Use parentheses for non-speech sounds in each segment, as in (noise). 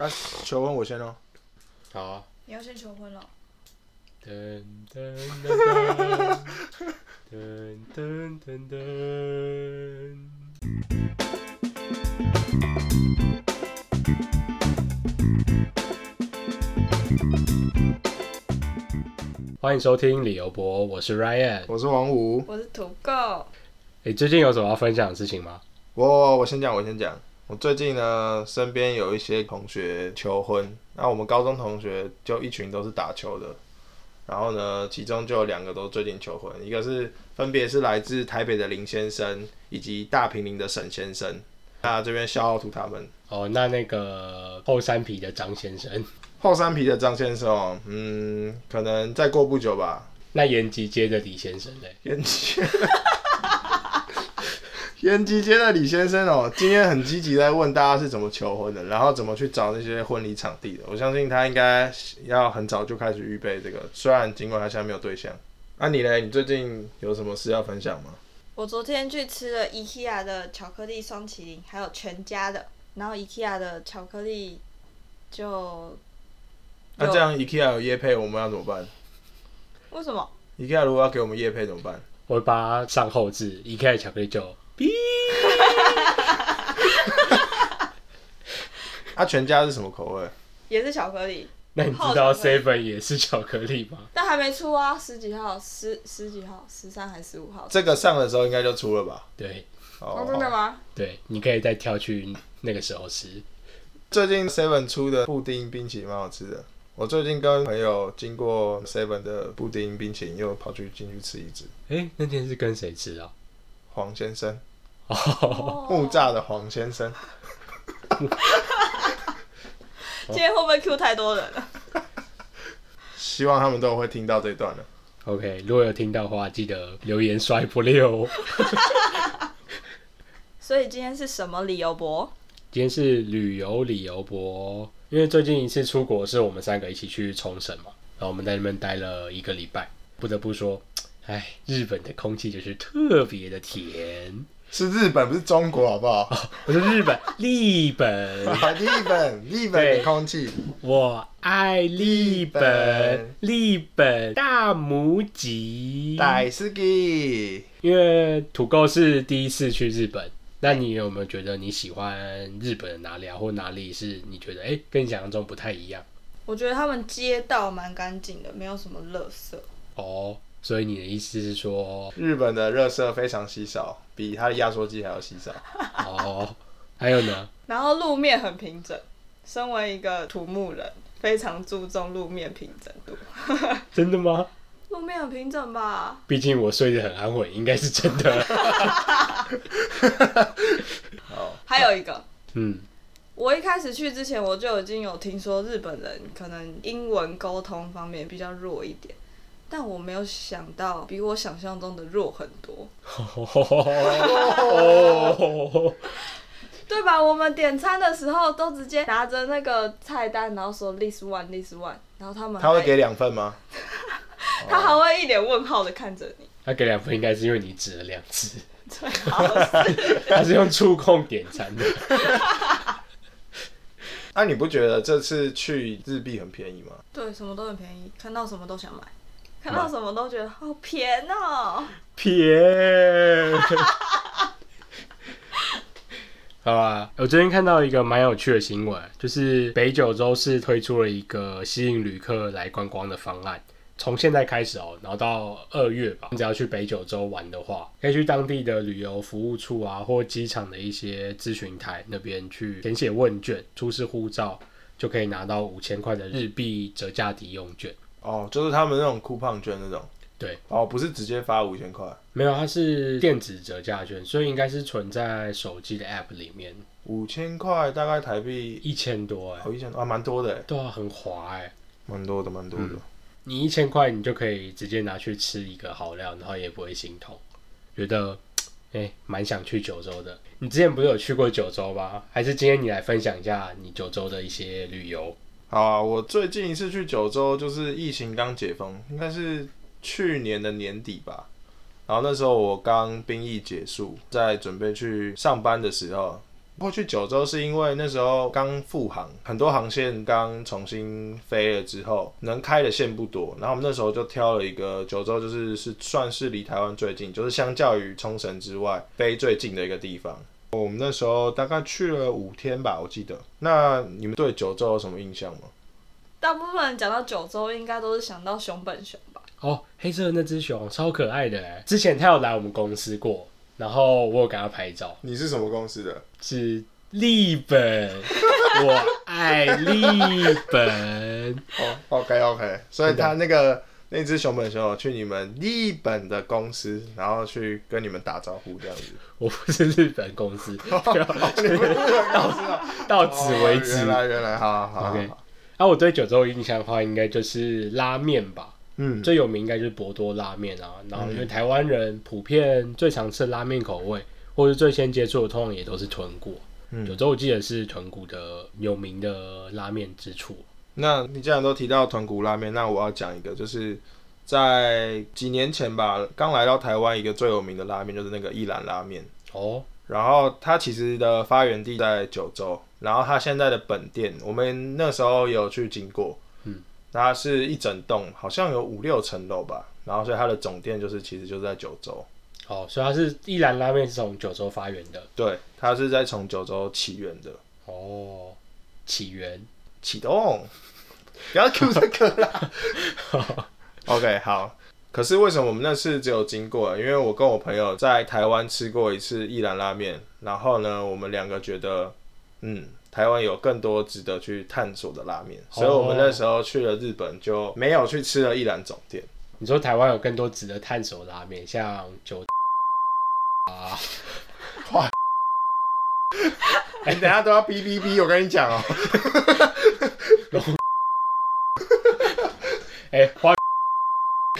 啊，求婚我先哦。好啊。你要先求婚了。噔噔噔噔噔噔噔。欢迎收听理由博，我是 Ryan。我是王五。我是土狗。哎，最近有什么要分享的事情吗？我我先讲，我先讲。我最近呢，身边有一些同学求婚。那我们高中同学就一群都是打球的，然后呢，其中就有两个都最近求婚，一个是分别是来自台北的林先生，以及大平林的沈先生。那这边消耗图他们。哦，那那个后山皮的张先生，后山皮的张先生哦，嗯，可能再过不久吧。那延吉街的李先生嘞？延吉，延吉街的李先生哦，今天很积极在问大家是怎么求婚的，然后怎么去找那些婚礼场地的。我相信他应该要很早就开始预备这个，虽然尽管他现在没有对象。那你呢？你最近有什么事要分享吗？我昨天去吃了 IKEA 的巧克力双麒麟，还有全家的。然后 IKEA 的巧克力就，那这样 IKEA 有叶配，我们要怎么办？为什么？IKEA 如果要给我们叶配怎么办？我会把它上后置，IKEA 巧克力就哔。(laughs) 啊，全家是什么口味？也是巧克力。(laughs) 那你知道 Seven 也是巧克力吗？但还没出啊，十几号？十十几号？十三还是十五号？这个上的时候应该就出了吧？对。哦，真的吗？对，你可以再挑去那个时候吃。最近 Seven 出的布丁冰淇淋蛮好吃的。我最近跟朋友经过 Seven 的布丁冰淇淋，又跑去进去吃一只。哎，那天是跟谁吃啊？黄先生。哦。木栅的黄先生。(laughs) 今天会不会 Q 太多人了？希望他们都会听到这段了。OK，如果有听到的话，记得留言刷一波六。(laughs) 所以今天是什么理由博？今天是旅游理由博，因为最近一次出国是我们三个一起去冲绳嘛，然后我们在那边待了一个礼拜。不得不说，哎，日本的空气就是特别的甜。是日本，不是中国，好不好？我说日本，(laughs) 日本，日本，日本的空气。我爱日本，日本大拇指。大好き。因为土狗是第一次去日本。那你有没有觉得你喜欢日本的哪里啊，或哪里是你觉得哎跟你想象中不太一样？我觉得他们街道蛮干净的，没有什么垃圾。哦，所以你的意思是说日本的垃圾非常稀少，比它的压缩机还要稀少。(laughs) 哦，还有呢？然后路面很平整，身为一个土木人，非常注重路面平整度。(laughs) 真的吗？(laughs) 路面很平整吧？毕竟我睡得很安稳，应该是真的。好，还有一个，嗯，我一开始去之前，我就已经有听说日本人可能英文沟通方面比较弱一点，但我没有想到比我想象中的弱很多。(laughs) 对吧？我们点餐的时候都直接拿着那个菜单，然后说 this one this one，然后他们他会给两份吗？(laughs) 他还会一脸问号的看着你。他给两份应该是因为你指了两次。(laughs) 最好是。他是用触控点餐的。那你不觉得这次去日币很便宜吗？对，什么都很便宜，看到什么都想买，看到什么都觉得好便哦。便。(laughs) 好吧，我最近看到一个蛮有趣的新闻，就是北九州市推出了一个吸引旅客来观光的方案。从现在开始哦，然后到二月吧，你只要去北九州玩的话，可以去当地的旅游服务处啊，或机场的一些咨询台那边去填写问卷，出示护照，就可以拿到五千块的日币折价抵用券。哦，就是他们那种酷胖券那种。对。哦，不是直接发五千块。没有，它是电子折价券，所以应该是存在手机的 App 里面。五千块大概台币一千多哎。哦，一千多啊，蛮多的。对啊，很滑哎。蛮多的，蛮多的。你一千块，你就可以直接拿去吃一个好料，然后也不会心痛，觉得哎，蛮想去九州的。你之前不是有去过九州吗？还是今天你来分享一下你九州的一些旅游？好啊，我最近一次去九州就是疫情刚解封，应该是去年的年底吧。然后那时候我刚兵役结束，在准备去上班的时候。过去九州是因为那时候刚复航，很多航线刚重新飞了之后，能开的线不多。然后我们那时候就挑了一个九州，就是是算是离台湾最近，就是相较于冲绳之外飞最近的一个地方。我们那时候大概去了五天吧，我记得。那你们对九州有什么印象吗？大部分人讲到九州，应该都是想到熊本熊吧？哦，黑色的那只熊超可爱的之前他有来我们公司过，然后我有给他拍照。你是什么公司的？是立本，我爱立本。哦，OK OK，所以他那个。那只熊本熊去你们日本的公司，然后去跟你们打招呼这样子。(laughs) 我不是日本公司，到此为止。原来原来，好好 OK。啊，我对九州印象的话，应该就是拉面吧。嗯，最有名应该就是博多拉面啊。然后因为台湾人普遍最常吃拉面口味，或者最先接触的，通常也都是豚骨。九州我记得是豚骨的有名的拉面之处。那你既然都提到豚骨拉面，那我要讲一个，就是在几年前吧，刚来到台湾一个最有名的拉面就是那个一兰拉面哦。然后它其实的发源地在九州，然后它现在的本店，我们那时候有去经过，嗯，它是一整栋，好像有五六层楼吧。然后所以它的总店就是其实就是在九州。哦，所以它是一兰拉面是从九州发源的。对，它是在从九州起源的。哦，起源。启动，不要 Q 这个啦。(laughs) OK，好。可是为什么我们那次只有经过？因为我跟我朋友在台湾吃过一次一兰拉面，然后呢，我们两个觉得，嗯，台湾有更多值得去探索的拉面，所以我们那时候去了日本，就没有去吃了一兰总店。你说台湾有更多值得探索的拉面，像九啊，哇！(laughs) 你等下都要哔哔哔，我跟你讲哦。(laughs) 哎，花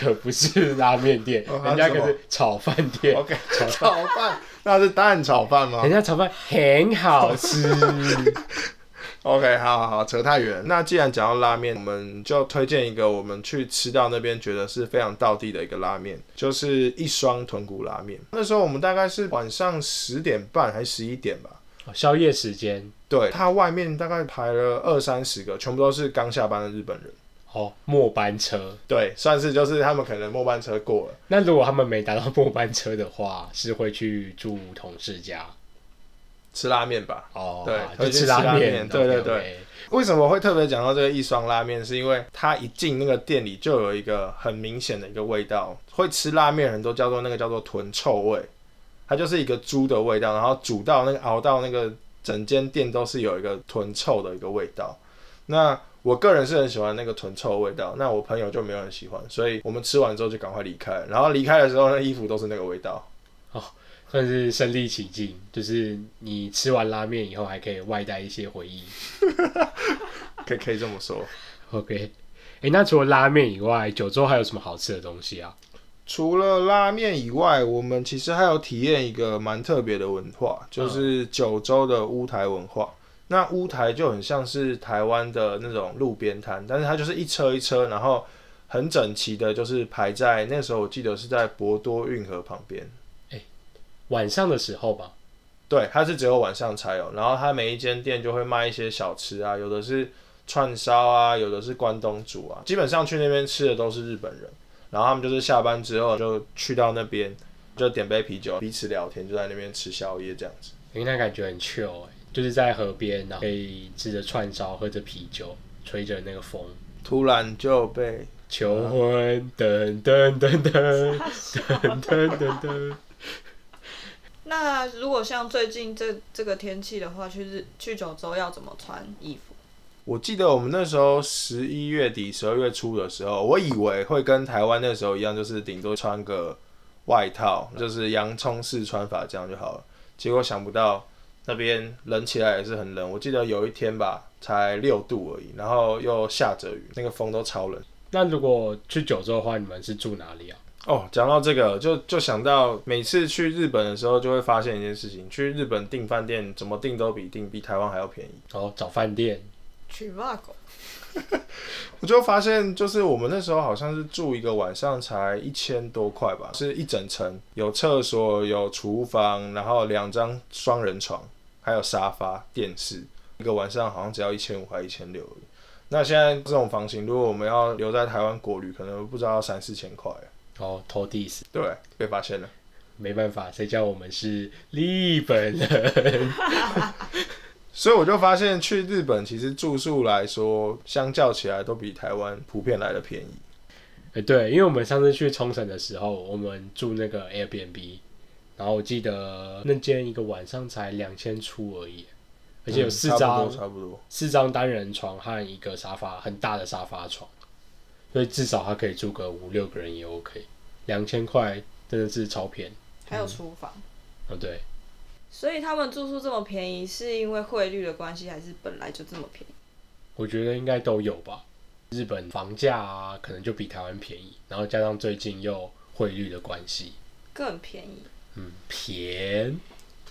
可不是拉面店，人家可是炒饭店。OK，炒饭那是蛋炒饭吗？人家炒饭很好吃。(laughs) OK，好好好，扯太远。那既然讲到拉面，我们就推荐一个我们去吃到那边觉得是非常道地的一个拉面，就是一双豚骨拉面。那时候我们大概是晚上十点半还是十一点吧？宵夜时间。对，它外面大概排了二三十个，全部都是刚下班的日本人。哦，末班车。对，算是就是他们可能末班车过了。那如果他们没达到末班车的话，是会去住同事家。吃拉面吧，哦，对，会吃拉面，对对对。为什么会特别讲到这个一双拉面？是因为它一进那个店里就有一个很明显的一个味道，会吃拉面人都叫做那个叫做豚臭味，它就是一个猪的味道，然后煮到那个熬到那个整间店都是有一个豚臭的一个味道。那我个人是很喜欢那个豚臭的味道，那我朋友就没有很喜欢，所以我们吃完之后就赶快离开，然后离开的时候那衣服都是那个味道。哦。算是身临其境，就是你吃完拉面以后还可以外带一些回忆，(laughs) 可以可以这么说。OK，哎，那除了拉面以外，九州还有什么好吃的东西啊？除了拉面以外，我们其实还有体验一个蛮特别的文化，就是九州的乌台文化。那乌台就很像是台湾的那种路边摊，但是它就是一车一车，然后很整齐的，就是排在那时候我记得是在博多运河旁边。晚上的时候吧，对，它是只有晚上才有。然后它每一间店就会卖一些小吃啊，有的是串烧啊，有的是关东煮啊。基本上去那边吃的都是日本人，然后他们就是下班之后就去到那边，就点杯啤酒，彼此聊天，就在那边吃宵夜这样子。因为那感觉很 chill 哎，就是在河边，然后可以吃着串烧，喝着啤酒，吹着那个风，突然就被求婚，噔噔噔噔噔噔噔噔。那如果像最近这这个天气的话，去日去九州要怎么穿衣服？我记得我们那时候十一月底、十二月初的时候，我以为会跟台湾那时候一样，就是顶多穿个外套，就是洋葱式穿法这样就好了。结果想不到那边冷起来也是很冷。我记得有一天吧，才六度而已，然后又下着雨，那个风都超冷。那如果去九州的话，你们是住哪里啊？哦，讲到这个，就就想到每次去日本的时候，就会发现一件事情：去日本订饭店，怎么订都比订比台湾还要便宜。哦，找饭店。去外国。我就发现，就是我们那时候好像是住一个晚上才一千多块吧，是一整层，有厕所、有厨房，然后两张双人床，还还有沙发、电视，一个晚上好像只要一千五还一千六。那现在这种房型，如果我们要留在台湾国旅，可能不知道要三四千块。哦，投地死。对，被发现了。没办法，谁叫我们是日本人？(laughs) 所以我就发现，去日本其实住宿来说，相较起来都比台湾普遍来的便宜。哎，对，因为我们上次去冲绳的时候，我们住那个 Airbnb，然后我记得那间一个晚上才两千出而已，而且有四张，差不多四张单人床和一个沙发，很大的沙发床，所以至少它可以住个五六个人也 OK。两千块真的是超便宜，还有厨房。哦，对。所以他们住宿这么便宜，是因为汇率的关系，还是本来就这么便宜？我觉得应该都有吧。日本房价啊，可能就比台湾便宜，然后加上最近又汇率的关系，更便宜。嗯，便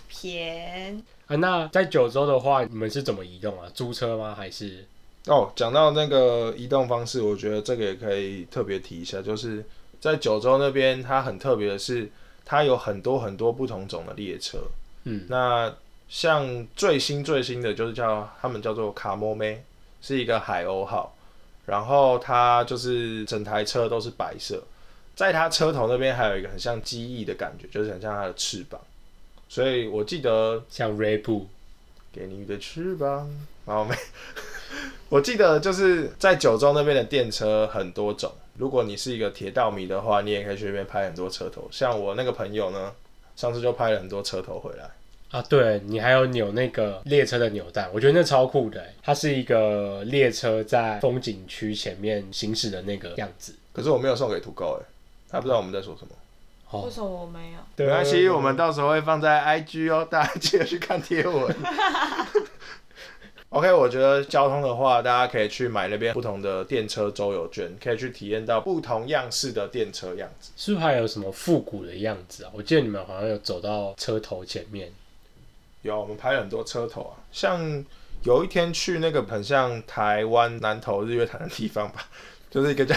便啊。那在九州的话，你们是怎么移动啊？租车吗？还是？哦，讲到那个移动方式，我觉得这个也可以特别提一下，就是在九州那边，它很特别的是，它有很多很多不同种的列车。嗯，那像最新最新的就是叫他们叫做卡莫梅，是一个海鸥号。然后它就是整台车都是白色，在它车头那边还有一个很像机翼的感觉，就是很像它的翅膀。所以我记得像 r a p 给你的翅膀，好没？(laughs) 我记得就是在九州那边的电车很多种，如果你是一个铁道迷的话，你也可以去那边拍很多车头。像我那个朋友呢，上次就拍了很多车头回来。啊，对你还有扭那个列车的扭蛋，我觉得那超酷的。它是一个列车在风景区前面行驶的那个样子。可是我没有送给土狗哎，他不知道我们在说什么。为什么我没有？没关系，我们到时候会放在 IG 哦，大家记得去看贴文。(laughs) OK，我觉得交通的话，大家可以去买那边不同的电车周游券，可以去体验到不同样式的电车样子。是不是还有什么复古的样子啊？我记得你们好像有走到车头前面。有，我们拍了很多车头啊，像有一天去那个很像台湾南投日月潭的地方吧，(laughs) 就是一个叫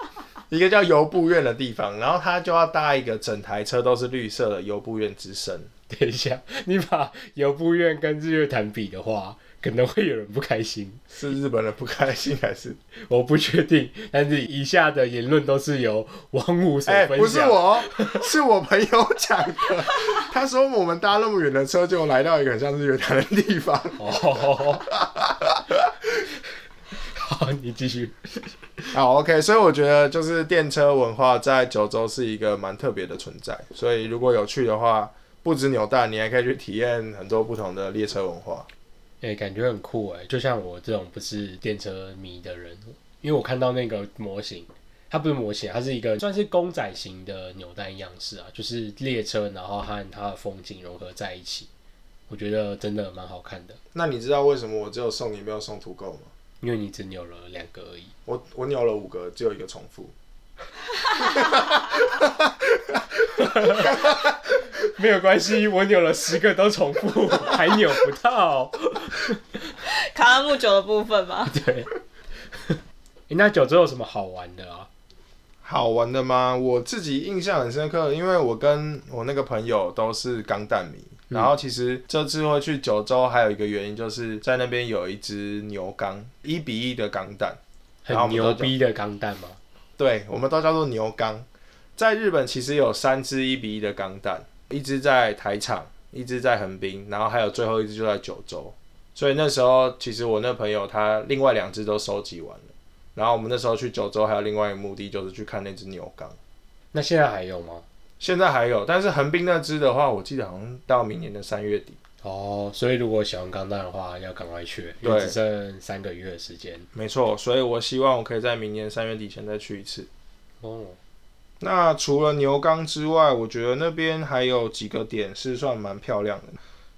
(laughs) 一个叫游步院的地方，然后他就要搭一个整台车都是绿色的游步院之神。(laughs) 等一下，你把游步院跟日月潭比的话。可能会有人不开心，是日本人不开心还是我不确定。但是以下的言论都是由王武所分享，不是我，是我朋友讲的。(laughs) 他说我们搭那么远的车，就来到一个很像日月潭的地方。(laughs) 哦，好，你继续。好，OK。所以我觉得就是电车文化在九州是一个蛮特别的存在。所以如果有去的话，不止扭蛋，你还可以去体验很多不同的列车文化。哎，感觉很酷哎！就像我这种不是电车迷的人，因为我看到那个模型，它不是模型，它是一个算是公仔型的扭蛋样式啊，就是列车，然后和它的风景融合在一起，我觉得真的蛮好看的。那你知道为什么我只有送你没有送土狗吗？因为你只扭了两个而已。我我扭了五个，只有一个重复。(laughs) 没有关系，我扭了十个都重复，还扭不到。卡拉木酒的部分吗？(laughs) 对。那九州有什么好玩的啊？好玩的吗？我自己印象很深刻，因为我跟我那个朋友都是钢弹迷。然后其实这次会去九州，还有一个原因就是在那边有一只牛钢，一比一的钢弹，很牛逼的钢弹吗？对，我们都叫做牛钢。在日本其实有三只一比一的钢弹，一只在台场，一只在横滨，然后还有最后一只就在九州。所以那时候其实我那朋友他另外两只都收集完了。然后我们那时候去九州还有另外一个目的就是去看那只牛钢。那现在还有吗？现在还有，但是横滨那只的话，我记得好像到明年的三月底。哦，所以如果喜欢钢弹的话，要赶快去，因为只剩三个月的时间。没错，所以我希望我可以在明年三月底前再去一次。哦。那除了牛缸之外，我觉得那边还有几个点是算蛮漂亮的。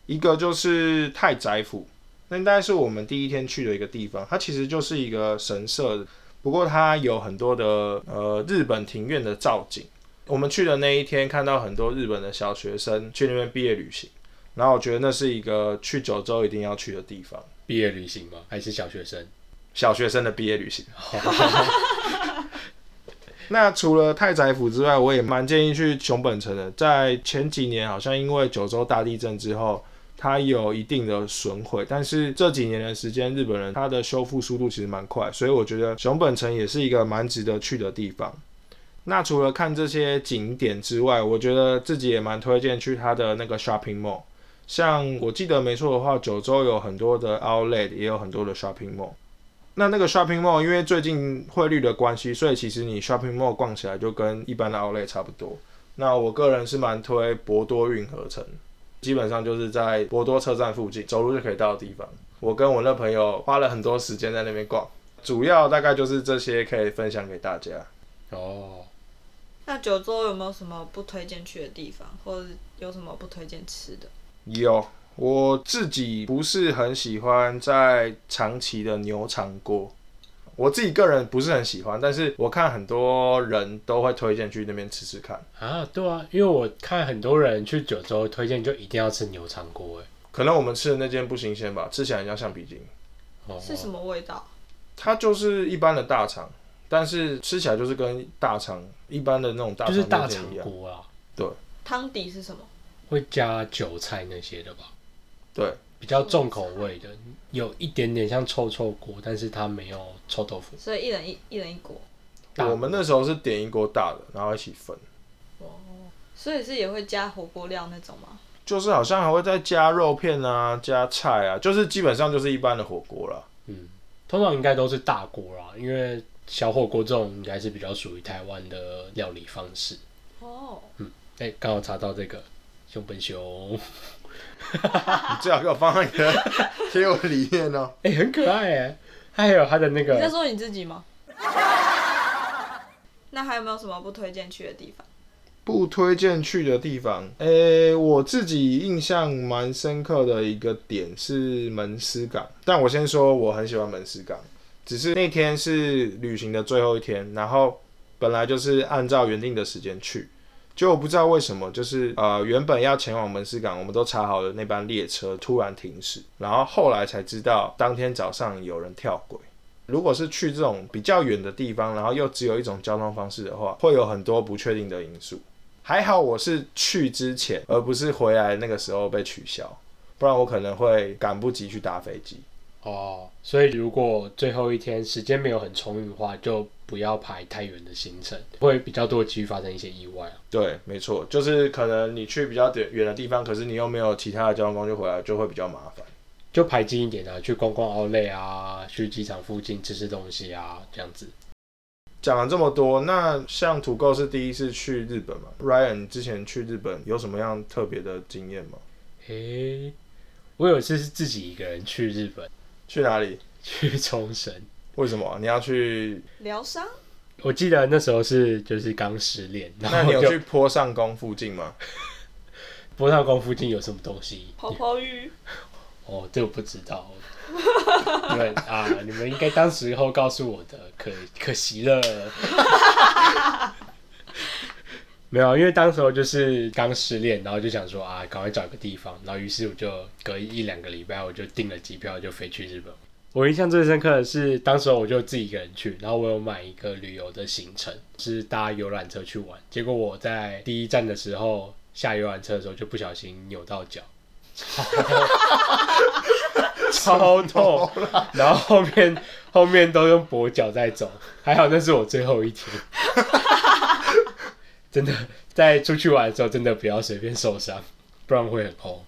一个就是太宰府，那应该是我们第一天去的一个地方。它其实就是一个神社，不过它有很多的呃日本庭院的造景。我们去的那一天看到很多日本的小学生去那边毕业旅行，然后我觉得那是一个去九州一定要去的地方。毕业旅行吗？还是小学生？小学生的毕业旅行。(laughs) 那除了太宰府之外，我也蛮建议去熊本城的。在前几年，好像因为九州大地震之后，它有一定的损毁，但是这几年的时间，日本人它的修复速度其实蛮快，所以我觉得熊本城也是一个蛮值得去的地方。那除了看这些景点之外，我觉得自己也蛮推荐去它的那个 shopping mall。像我记得没错的话，九州有很多的 outlet，也有很多的 shopping mall。那那个 shopping mall 因为最近汇率的关系，所以其实你 shopping mall 逛起来就跟一般的 outlet 差不多。那我个人是蛮推博多运河城，基本上就是在博多车站附近走路就可以到的地方。我跟我那朋友花了很多时间在那边逛，主要大概就是这些可以分享给大家。哦，那九州有没有什么不推荐去的地方，或者有什么不推荐吃的？有，我自己不是很喜欢在长崎的牛肠锅，我自己个人不是很喜欢，但是我看很多人都会推荐去那边吃吃看。啊，对啊，因为我看很多人去九州推荐就一定要吃牛肠锅，哎，可能我们吃的那间不新鲜吧，吃起来很像橡皮筋。哦，是什么味道？它就是一般的大肠，但是吃起来就是跟大肠一般的那种大肠大肠一样。锅啊，对。汤底是什么？会加韭菜那些的吧？对，比较重口味的，有一点点像臭臭锅，但是它没有臭豆腐。所以一人一一人一锅。我们那时候是点一锅大的，然后一起分。哦，所以是也会加火锅料那种吗？就是好像还会再加肉片啊，加菜啊，就是基本上就是一般的火锅了。嗯，通常应该都是大锅啦，因为小火锅这种应该是比较属于台湾的料理方式。哦。嗯，哎，刚好查到这个。熊本熊，(laughs) 你最好给我放在你的贴我里面哦。哎，很可爱哎，它还有他的那个。你在说你自己吗？(laughs) 那还有没有什么不推荐去的地方？不推荐去的地方，诶，我自己印象蛮深刻的一个点是门司港。但我先说，我很喜欢门司港，只是那天是旅行的最后一天，然后本来就是按照原定的时间去。就我不知道为什么，就是呃，原本要前往门司港，我们都查好了那班列车突然停驶，然后后来才知道当天早上有人跳轨。如果是去这种比较远的地方，然后又只有一种交通方式的话，会有很多不确定的因素。还好我是去之前，而不是回来那个时候被取消，不然我可能会赶不及去搭飞机。哦，所以如果最后一天时间没有很充裕的话，就不要排太远的行程，会比较多机会发生一些意外啊。对，没错，就是可能你去比较远远的地方，可是你又没有其他的交通工具回来，就会比较麻烦。就排近一点啊，去逛逛奥莱啊，去机场附近吃吃东西啊，这样子。讲了这么多，那像土狗是第一次去日本嘛？Ryan 之前去日本有什么样特别的经验吗？诶，我有一次是自己一个人去日本。去哪里？去冲绳。为什么你要去疗伤？我记得那时候是就是刚失恋。那你有去坡上宫附近吗？(laughs) 坡上宫附近有什么东西？泡泡浴。(laughs) 哦，这我不知道。对 (laughs) 啊，你们应该当时候告诉我的，可可惜了。没有，因为当时候就是刚失恋，然后就想说啊，赶快找一个地方，然后于是我就隔一两个礼拜，我就订了机票，就飞去日本。我印象最深刻的是，当时候我就自己一个人去，然后我有买一个旅游的行程，是搭游览车去玩。结果我在第一站的时候下游览车的时候，就不小心扭到脚，超痛，然后后面后面都用跛脚在走，还好那是我最后一天。真的，在出去玩的时候，真的不要随便受伤，不然会很痛。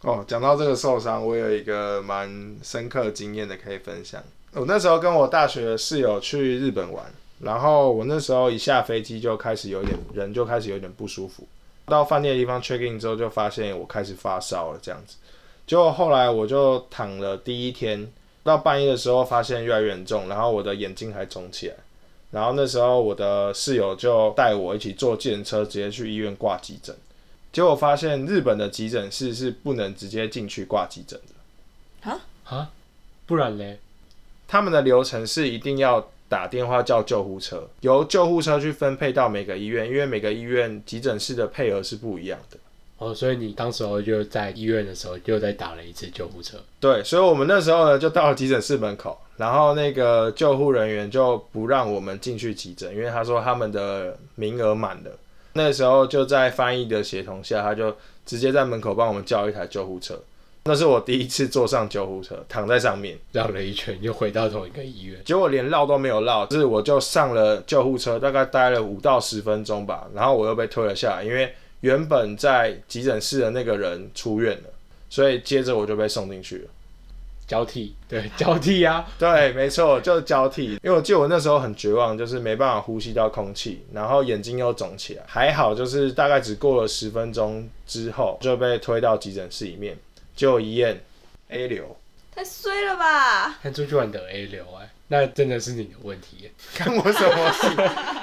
哦，讲到这个受伤，我有一个蛮深刻经验的可以分享。我那时候跟我大学的室友去日本玩，然后我那时候一下飞机就开始有点人就开始有点不舒服，到饭店的地方 check in 之后就发现我开始发烧了，这样子。结果后来我就躺了第一天，到半夜的时候发现越来越严重，然后我的眼睛还肿起来。然后那时候我的室友就带我一起坐计程车，直接去医院挂急诊。结果发现日本的急诊室是不能直接进去挂急诊的。啊啊，不然嘞？他们的流程是一定要打电话叫救护车，由救护车去分配到每个医院，因为每个医院急诊室的配额是不一样的。哦，所以你当时候就在医院的时候，又再打了一次救护车。对，所以我们那时候呢，就到了急诊室门口，然后那个救护人员就不让我们进去急诊，因为他说他们的名额满了。那时候就在翻译的协同下，他就直接在门口帮我们叫一台救护车。那是我第一次坐上救护车，躺在上面绕了一圈，又回到同一个医院。结果连绕都没有绕，就是我就上了救护车，大概待了五到十分钟吧，然后我又被推了下来，因为原本在急诊室的那个人出院了，所以接着我就被送进去了。交替，(laughs) 对，交替啊，对，没错，就是交替。因为我记得我那时候很绝望，就是没办法呼吸到空气，然后眼睛又肿起来，还好就是大概只过了十分钟之后就被推到急诊室里面。就一验 A 流，太衰了吧！看出去玩得 A 流哎，那真的是你的问题，(laughs) 看我什么事？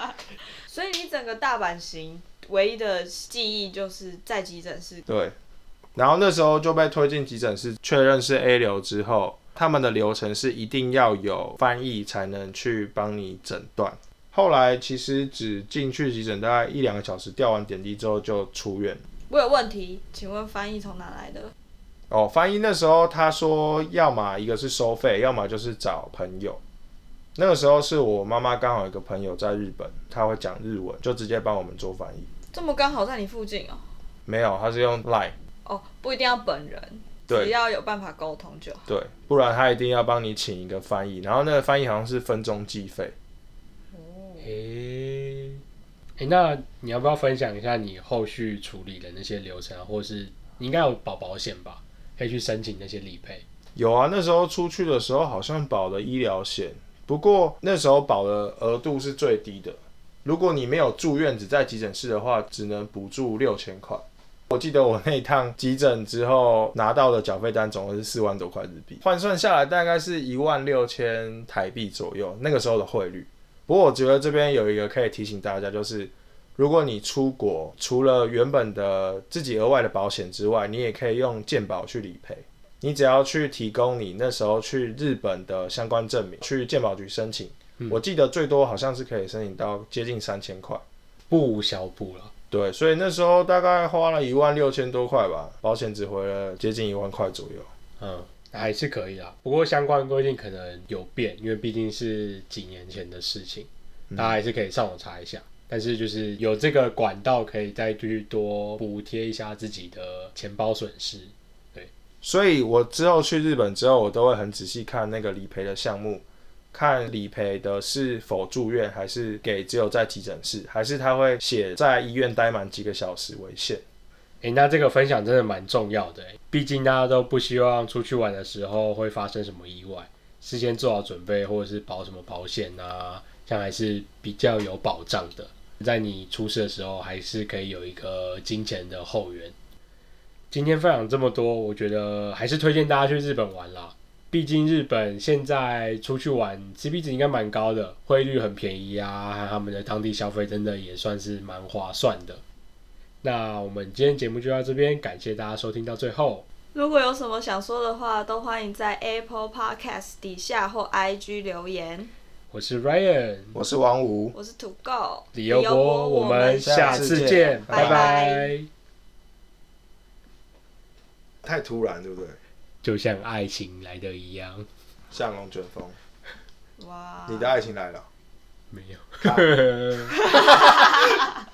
(laughs) 所以你整个大阪行唯一的记忆就是在急诊室。对，然后那时候就被推进急诊室，确认是 A 流之后，他们的流程是一定要有翻译才能去帮你诊断。后来其实只进去急诊大概一两个小时，吊完点滴之后就出院。我有问题，请问翻译从哪来的？哦，翻译那时候他说，要么一个是收费，要么就是找朋友。那个时候是我妈妈刚好有一个朋友在日本，他会讲日文，就直接帮我们做翻译。这么刚好在你附近哦？没有，他是用 Line。哦，不一定要本人，只要有办法沟通就好。对，不然他一定要帮你请一个翻译，然后那个翻译好像是分钟计费。哦，诶，诶，那你要不要分享一下你后续处理的那些流程，或是你应该有保保险吧？可以去申请那些理赔。有啊，那时候出去的时候好像保了医疗险，不过那时候保的额度是最低的。如果你没有住院只在急诊室的话，只能补助六千块。我记得我那一趟急诊之后拿到的缴费单总共是四万多块日币，换算下来大概是一万六千台币左右，那个时候的汇率。不过我觉得这边有一个可以提醒大家，就是。如果你出国，除了原本的自己额外的保险之外，你也可以用健保去理赔。你只要去提供你那时候去日本的相关证明，去健保局申请。我记得最多好像是可以申请到接近三千块，不无小补了。对，所以那时候大概花了一万六千多块吧，保险只回了接近一万块左右。嗯，还是可以啦。不过相关规定可能有变，因为毕竟是几年前的事情，大家还是可以上网查一下。但是就是有这个管道，可以再去多补贴一下自己的钱包损失，对。所以我之后去日本之后，我都会很仔细看那个理赔的项目，看理赔的是否住院，还是给只有在急诊室，还是他会写在医院待满几个小时为限。诶，那这个分享真的蛮重要的，毕竟大家都不希望出去玩的时候会发生什么意外，事先做好准备，或者是保什么保险啊，这样还是比较有保障的。在你出事的时候，还是可以有一个金钱的后援。今天分享这么多，我觉得还是推荐大家去日本玩啦。毕竟日本现在出去玩，CP 值应该蛮高的，汇率很便宜啊，还有他们的当地消费真的也算是蛮划算的。那我们今天节目就到这边，感谢大家收听到最后。如果有什么想说的话，都欢迎在 Apple Podcast 底下或 IG 留言。我是 Ryan，我是王五，我是土狗，李优波，我们下次见，拜拜。太突然，对不对？就像爱情来的一样，像龙卷风。哇！你的爱情来了？没有。(laughs)